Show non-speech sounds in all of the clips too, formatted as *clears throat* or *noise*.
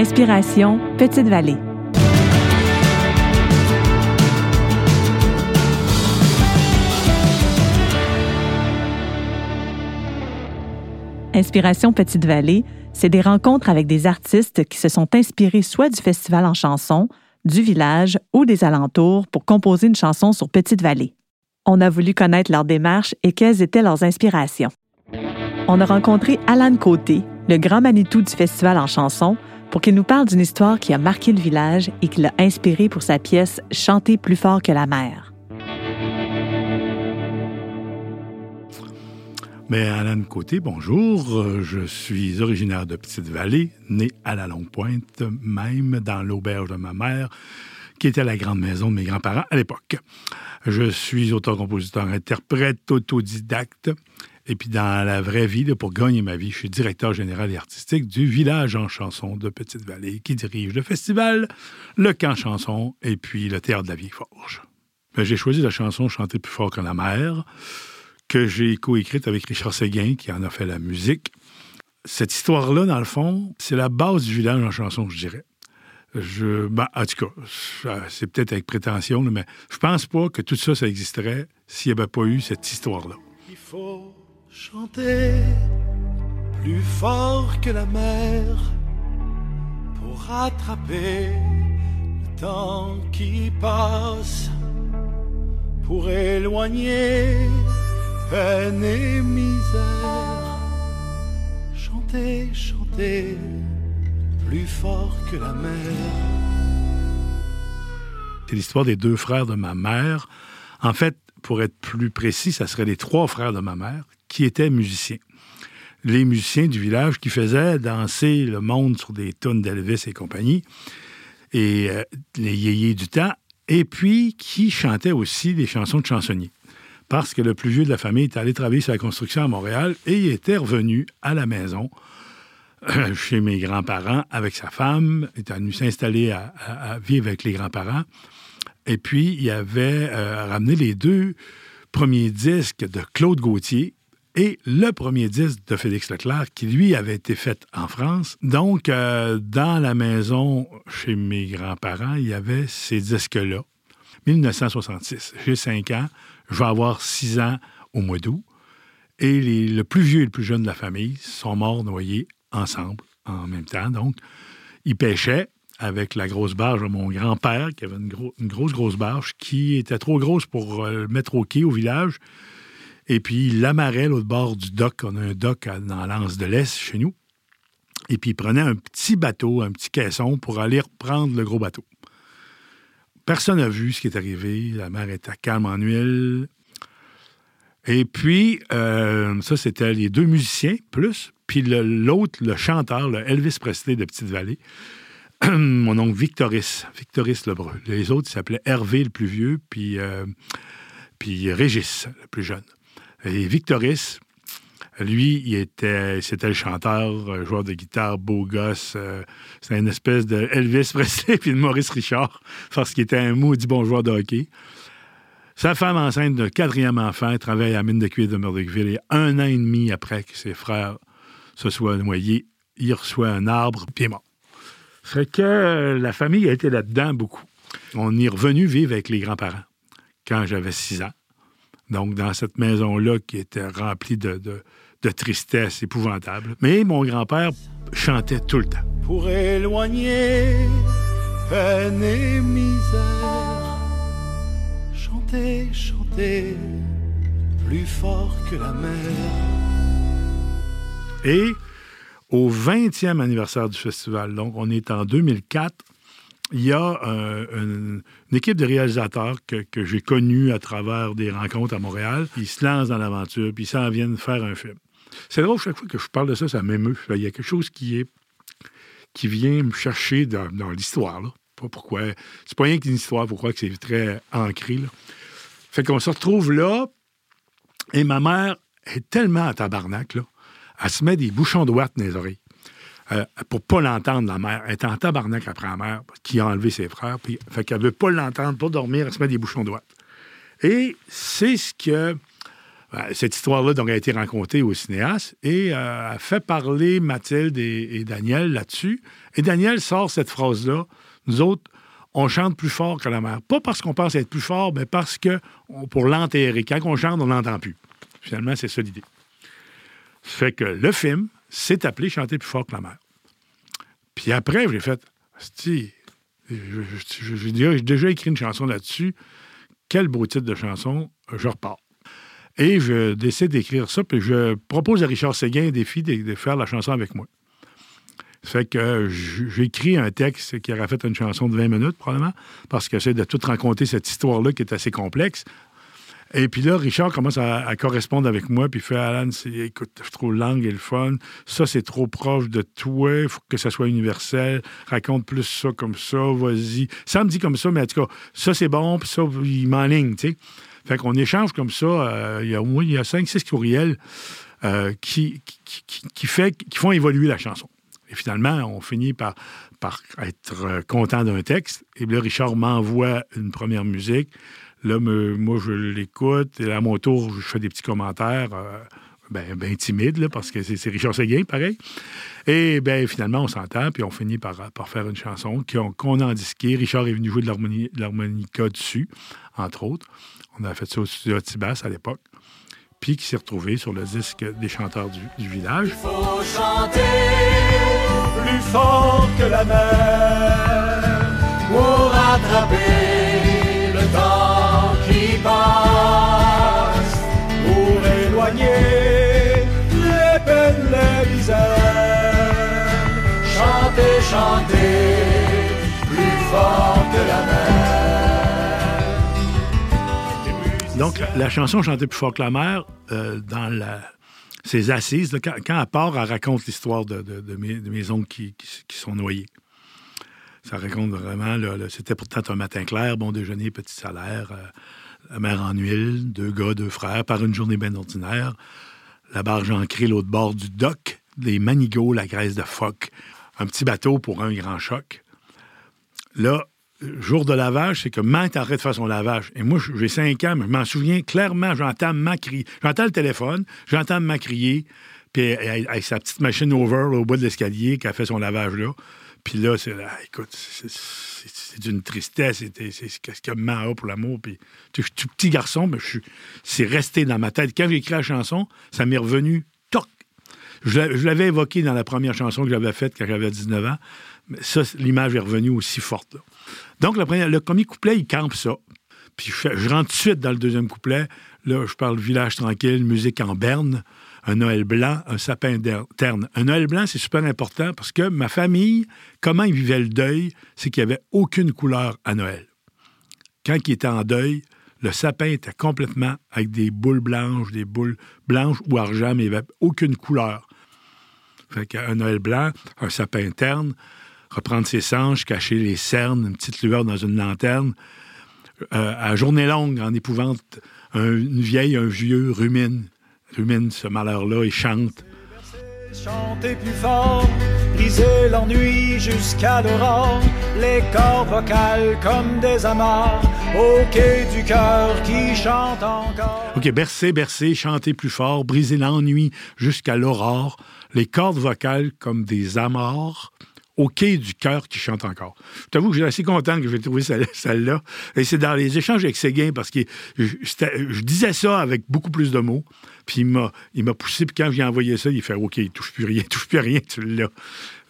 Inspiration Petite Vallée. Inspiration Petite Vallée, c'est des rencontres avec des artistes qui se sont inspirés soit du festival en chanson, du village ou des alentours pour composer une chanson sur Petite Vallée. On a voulu connaître leur démarche et quelles étaient leurs inspirations. On a rencontré Alan Côté, le grand Manitou du festival en chanson, pour qu'il nous parle d'une histoire qui a marqué le village et qui l'a inspiré pour sa pièce Chanter plus fort que la mer. Mais Alan Côté, bonjour. Euh, je suis originaire de Petite-Vallée, né à la Longue-Pointe, même dans l'auberge de ma mère, qui était la grande maison de mes grands-parents à l'époque. Je suis auteur-compositeur, interprète, autodidacte. Et puis dans la vraie vie, pour gagner ma vie, je suis directeur général et artistique du village en chanson de Petite-Vallée, qui dirige le festival, le camp chanson et puis le théâtre de la Vieille Forge. Ben, j'ai choisi la chanson Chanter plus fort que la mer que j'ai coécrite avec Richard Séguin, qui en a fait la musique. Cette histoire-là, dans le fond, c'est la base du village en chanson, je dirais. Ben, en tout cas, c'est peut-être avec prétention, mais je pense pas que tout ça, ça existerait s'il n'y avait pas eu cette histoire-là. Chanter plus fort que la mer pour rattraper le temps qui passe, pour éloigner peine et misère. Chantez, chantez, plus fort que la mer. C'est l'histoire des deux frères de ma mère. En fait, pour être plus précis, ça serait les trois frères de ma mère qui étaient musiciens. Les musiciens du village qui faisaient danser le monde sur des tonnes d'Elvis et compagnie, et euh, les yéyés du temps, et puis qui chantaient aussi des chansons de chansonniers parce que le plus vieux de la famille était allé travailler sur la construction à Montréal et il était revenu à la maison euh, chez mes grands-parents avec sa femme. Était venu s'installer à, vivre avec les grands-parents. Et puis, il avait euh, ramené les deux premiers disques de Claude Gauthier et le premier disque de Félix Leclerc, qui lui avait été fait en France. Donc, euh, dans la maison chez mes grands-parents, il y avait ces disques-là. 1966. J'ai 5 ans. Je vais avoir six ans au mois d'août. Et le plus vieux et le plus jeune de la famille sont morts noyés ensemble, en même temps. Donc, ils pêchaient avec la grosse barge de mon grand-père, qui avait une, grosse, grosse barge, qui était trop grosse pour euh, mettre au quai au village. Et puis, il l'amarrait l'autre bord du dock. On a un dock dans l'Anse de l'Est chez nous. Et puis, il prenait un petit bateau, un petit caisson pour aller reprendre le gros bateau. Personne n'a vu ce qui est arrivé. La mer était calme en huile. Et puis, euh, ça, c'était les deux musiciens, plus. Puis l'autre, le, chanteur, le Elvis Presley de Petite-Vallée, *clears throat* mon oncle Victoris, Victoris Lebreu. Les autres, s'appelaient Hervé, le plus vieux, puis, euh, puis Régis, le plus jeune. Et Victoris, lui, était, c'était le chanteur, euh, joueur de guitare, beau gosse. Euh, c'était une espèce de Elvis *laughs* Presley puis de Maurice Richard, parce qu'il était un maudit bon joueur de hockey. Sa femme enceinte de quatrième enfant travaille à la mine de cuir de Murdochville un an et demi après que ses frères se soient noyés, il reçoit un arbre puis mort. Fait que la famille a été là-dedans beaucoup. On est revenu vivre avec les grands-parents quand j'avais six ans. Donc, dans cette maison-là qui était remplie de, de tristesse épouvantable. Mais mon grand-père chantait tout le temps. Pour éloigner peine et misère, chantez, chantez, plus fort que la mer. Et au 20e anniversaire du festival, donc on est en 2004, il y a euh, une, équipe de réalisateurs que, que j'ai connue à travers des rencontres à Montréal. Ils se lancent dans l'aventure, puis ils s'en viennent faire un film. C'est drôle, chaque fois que je parle de ça, ça m'émeut. Il y a quelque chose qui est qui vient me chercher dans, l'histoire. Pas pourquoi. C'est pas rien qu'une histoire, pourquoi que c'est très ancré. Là. Fait qu'on se retrouve là, et ma mère est tellement à tabarnak, là, elle se met des bouchons de ouate dans les oreilles. Euh, pour pas l'entendre, la mère. Elle est en tabarnak après la mère qui a enlevé ses frères. Puis, fait qu'elle veut pas l'entendre, pas dormir, elle se met des bouchons ouate. Et c'est ce que Ben, cette histoire-là donc, a été racontée au cinéaste et euh, a fait parler Mathilde et, Daniel là-dessus. Et Daniel sort cette phrase-là. Nous autres, on chante plus fort que la mer. Pas parce qu'on pense être plus fort, mais parce que pour l'enterrer. Quand on chante, on n'entend plus. Finalement, c'est ça l'idée. Fait que le film s'est appelé Chanter plus fort que la mer. Puis après, j'ai fait, j'ai déjà écrit une chanson là-dessus. Quel beau titre de chanson. Je repars. Et je décide d'écrire ça, puis je propose à Richard Séguin un défi de, faire la chanson avec moi. Ça fait que j'écris un texte qui aurait fait une chanson de 20 minutes, probablement, parce que c'est de tout raconter cette histoire-là qui est assez complexe. Et puis là, Richard commence à, correspondre avec moi, puis il fait Alan, écoute, c'est trop langue et le fun. Ça, c'est trop proche de toi. Il faut que ça soit universel. Raconte plus ça comme ça. Vas-y. Ça me dit comme ça, mais en tout cas, ça, c'est bon, puis ça, il m'enligne, tu sais. Fait qu'on échange comme ça. Euh, il y a au moins il y a 5-6 courriels euh, qui, qui font évoluer la chanson. Et finalement, on finit par, par être euh, content d'un texte. Et là, Richard m'envoie une première musique. Là, moi, je l'écoute. Et à mon tour, je fais des petits commentaires. ben, ben timides, parce que c'est Richard Séguin, pareil. Et ben finalement, on s'entend, puis on finit par, faire une chanson qu'on a en disqué. Richard est venu jouer de l'harmonica dessus, entre autres. On a fait ça au studio Tibas à l'époque. Puis qui s'est retrouvé sur le disque des chanteurs du, village. Il faut chanter plus fort que la mer pour rattraper Chanter, chanter plus fort que la mer. Donc, la chanson Chanter plus fort que la mer, euh, dans ses assises, quand, quand, elle part, elle raconte l'histoire de, mes, oncles qui, sont noyés. Ça raconte vraiment, c'était pourtant un matin clair, bon déjeuner, petit salaire, euh, mer en huile, deux gars, deux frères, par une journée bien ordinaire, la barge ancrée l'autre bord du dock, les manigots, la graisse de phoque, un petit bateau pour un grand choc. Là, jour de lavage, c'est que Matt arrête de faire son lavage. Et moi, j'ai cinq ans, mais je m'en souviens clairement, j'entends ma crier. J'entends le téléphone, j'entends ma crier, puis avec sa petite machine over au bout de l'escalier qui a fait son lavage là. Puis là, c'est là, écoute, c'est d'une tristesse, c'est ce que maman a pour l'amour. Puis je suis tout petit garçon, mais c'est resté dans ma tête. Quand j'ai écrit la chanson, ça m'est revenu toc. Je l'avais évoqué dans la première chanson que j'avais faite quand j'avais 19 ans. Mais ça, l'image est revenue aussi forte. Donc, le premier, couplet, il campe ça. Puis je, rentre tout de suite dans le deuxième couplet. Là, je parle village tranquille, musique en berne, un Noël blanc, un sapin terne. Un Noël blanc, c'est super important parce que ma famille, comment ils vivaient le deuil, c'est qu'il n'y avait aucune couleur à Noël. Quand ils étaient en deuil, le sapin était complètement avec des boules blanches, des boules blanches ou argent, mais il n'y avait aucune couleur. Fait qu'un Noël blanc, un sapin terne, reprendre ses sanges, cacher les cernes, une petite lueur dans une lanterne. Euh, à journée longue, en épouvante, une vieille, un vieux rumine, rumine ce malheur-là et chante. Chanter plus fort, briser l'ennui jusqu'à l'aurore, les corps vocales comme des amarres, au quai du cœur qui chante encore. OK, bercer, bercer, chanter plus fort, briser l'ennui jusqu'à l'aurore, les cordes vocales comme des amarres, au quai du cœur qui chante encore. Je t'avoue que je suis assez content que j'ai trouvé celle-là. Et c'est dans les échanges avec Séguin, parce que je, disais ça avec beaucoup plus de mots. Puis il m'a, il m'a poussé, puis quand j'ai envoyé ça, il fait OK, il touche plus rien, *laughs* touche plus rien, tu l'as.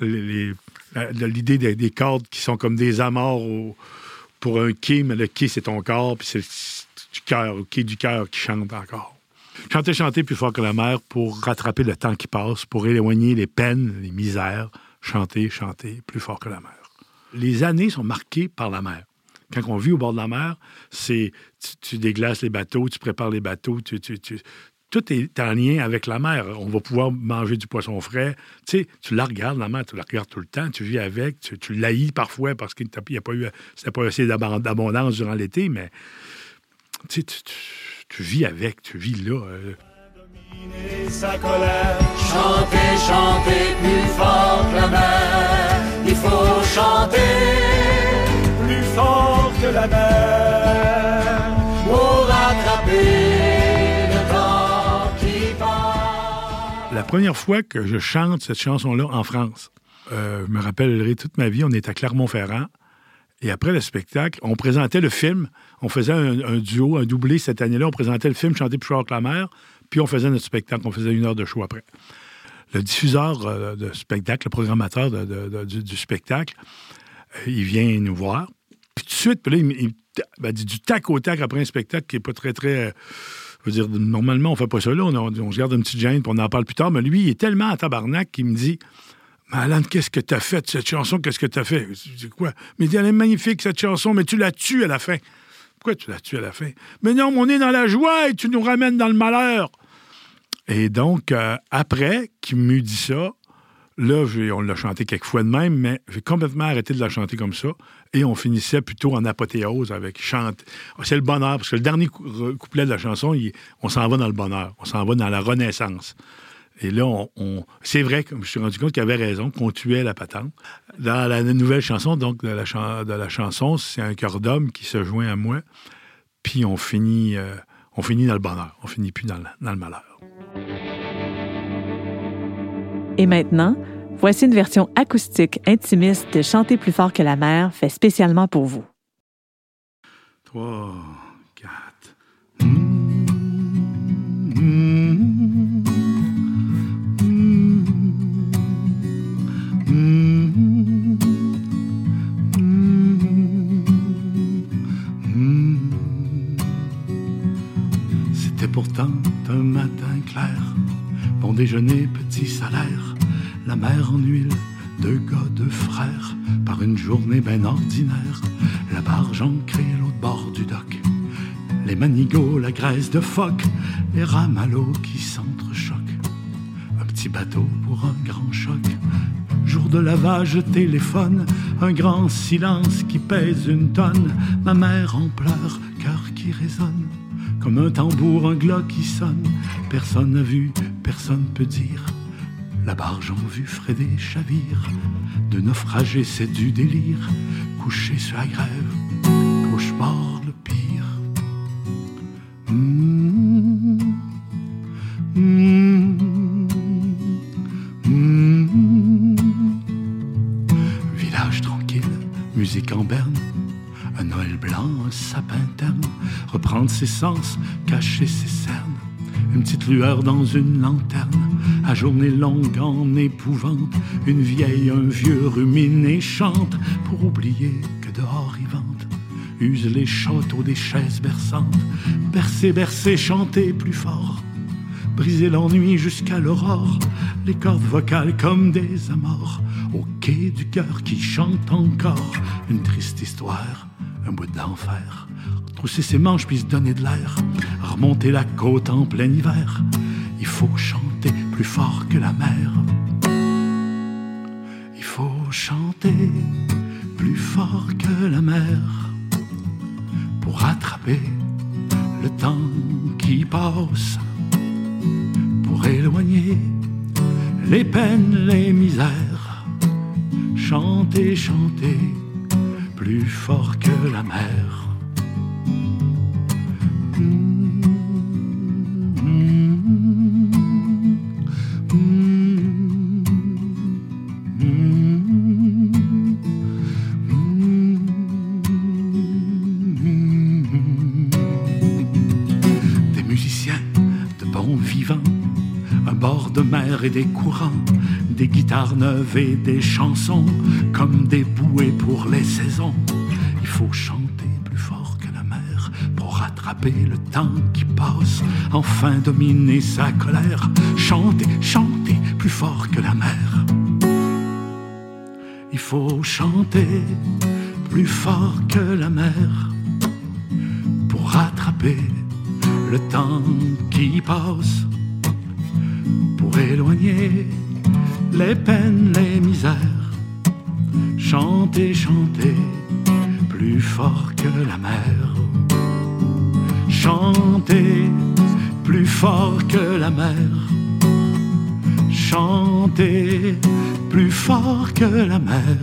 L'idée des, cordes qui sont comme des amarres pour un quai, mais le quai, c'est ton corps, puis c'est du cœur, au quai du cœur qui chante encore. Chanter, chanter plus fort que la mer pour rattraper le temps qui passe, pour éloigner les peines, les misères, chanter, chanter plus fort que la mer. Les années sont marquées par la mer. Quand on vit au bord de la mer, c'est tu, déglaces les bateaux, tu prépares les bateaux, tout est en lien avec la mer. On va pouvoir manger du poisson frais. Tu tu la regardes, la mer, tu la regardes tout le temps, tu vis avec, tu, tu l'haïs parfois parce qu'il n'y a pas eu, pas assez d'abondance durant l'été, mais tu, tu, vis avec, tu vis là. Sa la première fois que je chante cette chanson-là en France. Euh, je me rappellerai toute ma vie, on est à Clermont-Ferrand. Et après le spectacle, on présentait le film. On faisait un, duo, un doublé cette année-là. On présentait le film Chanter plus fort que la mer. Puis on faisait notre spectacle. On faisait une heure de show après. Le diffuseur euh, de spectacle, le programmateur du, spectacle, euh, il vient nous voir. Puis tout de suite, là, il, ben, dit du tac au tac après un spectacle qui n'est pas très, très. je veux dire, normalement, on fait pas ça là. On, se garde une petite gêne, puis on en parle plus tard. Mais lui, il est tellement à tabarnak qu'il me dit Alan, qu'est-ce que t'as fait cette chanson? Qu'est-ce que t'as fait? Je dis quoi? Mais il elle est magnifique, cette chanson, mais tu la tues à la fin. Pourquoi tu la tues à la fin? Mais non, on est dans la joie et tu nous ramènes dans le malheur. Et donc, euh, après qu'il m'eut dit ça, là, on l'a chanté quelques fois de même, mais j'ai complètement arrêté de la chanter comme ça. Et on finissait plutôt en apothéose avec chante. C'est le bonheur, parce que le dernier couplet de la chanson, on s'en va dans le bonheur, on s'en va dans la renaissance. Et là, on, c'est vrai que je me suis rendu compte qu'il avait raison, qu'on tuait la patente. Dans la nouvelle chanson, donc de la, de la chanson, c'est un cœur d'homme qui se joint à moi, puis on finit, euh, on finit dans le bonheur, on finit plus dans dans le malheur. Et maintenant, voici une version acoustique intimiste de Chanter plus fort que la mer, fait spécialement pour vous. Déjeuner, petit salaire, la mer en huile, deux gars, deux frères, par une journée ben ordinaire, la barge ancrée l'autre bord du dock, les manigots, la graisse de phoque, les rames à l'eau qui s'entrechoquent, un petit bateau pour un grand choc, jour de lavage, téléphone, un grand silence qui pèse une tonne, ma mère en pleurs, cœur qui résonne. Comme un tambour, un glas qui sonne. Personne n'a vu, personne peut dire. La barge en vue, Frédé chavire. De naufragés, c'est du délire. Couché sur la grève, cauchemar le pire. Village tranquille, musique en berne un Noël blanc, un sapin terne, reprendre ses sens, cacher ses. Une petite lueur dans une lanterne, à journée longue en épouvante. Une vieille, un vieux rumine et chante pour oublier que dehors il vente. Use les châteaux des chaises berçantes, bercer, bercer, chanter plus fort. Briser l'ennui jusqu'à l'aurore, les cordes vocales comme des amors, au quai du cœur qui chante encore une triste histoire un bout d'enfer. Trousser ses manches puis se donner de l'air. Remonter la côte en plein hiver. Il faut chanter plus fort que la mer. Il faut chanter plus fort que la mer pour rattraper le temps qui passe, pour éloigner les peines, les misères. Chanter, chanter plus fort que la mer. Et des courants des guitares neuves et des chansons comme des bouées pour les saisons. Il faut chanter plus fort que la mer pour rattraper le temps qui passe, enfin dominer sa colère. Chanter, chanter plus fort que la mer. Il faut chanter plus fort que la mer pour rattraper le temps qui passe, pour éloigner les peines, les misères. Chantez, chantez, plus fort que la mer. Chantez, plus fort que la mer. Chantez, plus fort que la mer.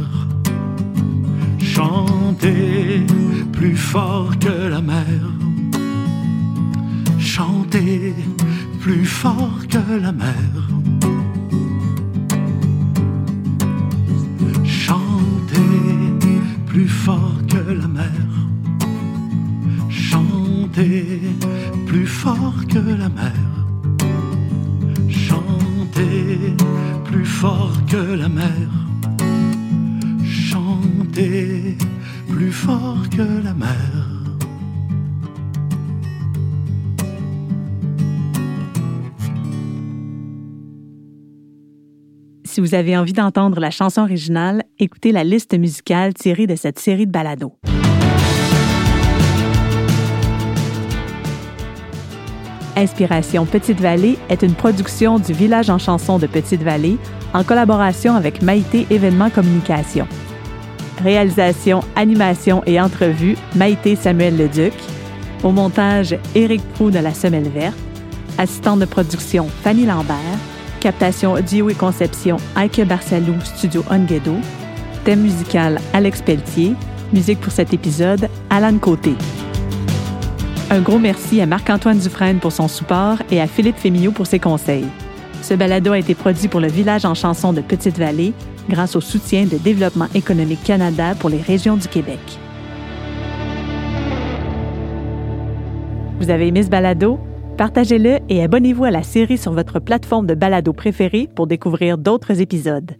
Chantez, plus fort que la mer. Chantez, plus fort que la mer Si vous avez envie d'entendre la chanson originale, écoutez la liste musicale tirée de cette série de balados. Inspiration Petite Vallée est une production du Village en chanson de Petite Vallée en collaboration avec Maïté Événements Communication. Réalisation, animation et entrevue, Maïté Samuel Leduc. Au montage, Éric Proux de la Semelle Verte. Assistante de production, Fanny Lambert. Captation audio et conception, Aike Barsalou, Studio Onguedo. Thème musical, Alex Pelletier. Musique pour cet épisode, Alan Côté. Un gros merci à Marc-Antoine Dufresne pour son support et à Philippe Fémillot pour ses conseils. Ce balado a été produit pour le Village en chanson de Petite-Vallée grâce au soutien de Développement économique Canada pour les régions du Québec. Vous avez aimé ce balado? Partagez-le et abonnez-vous à la série sur votre plateforme de balado préférée pour découvrir d'autres épisodes.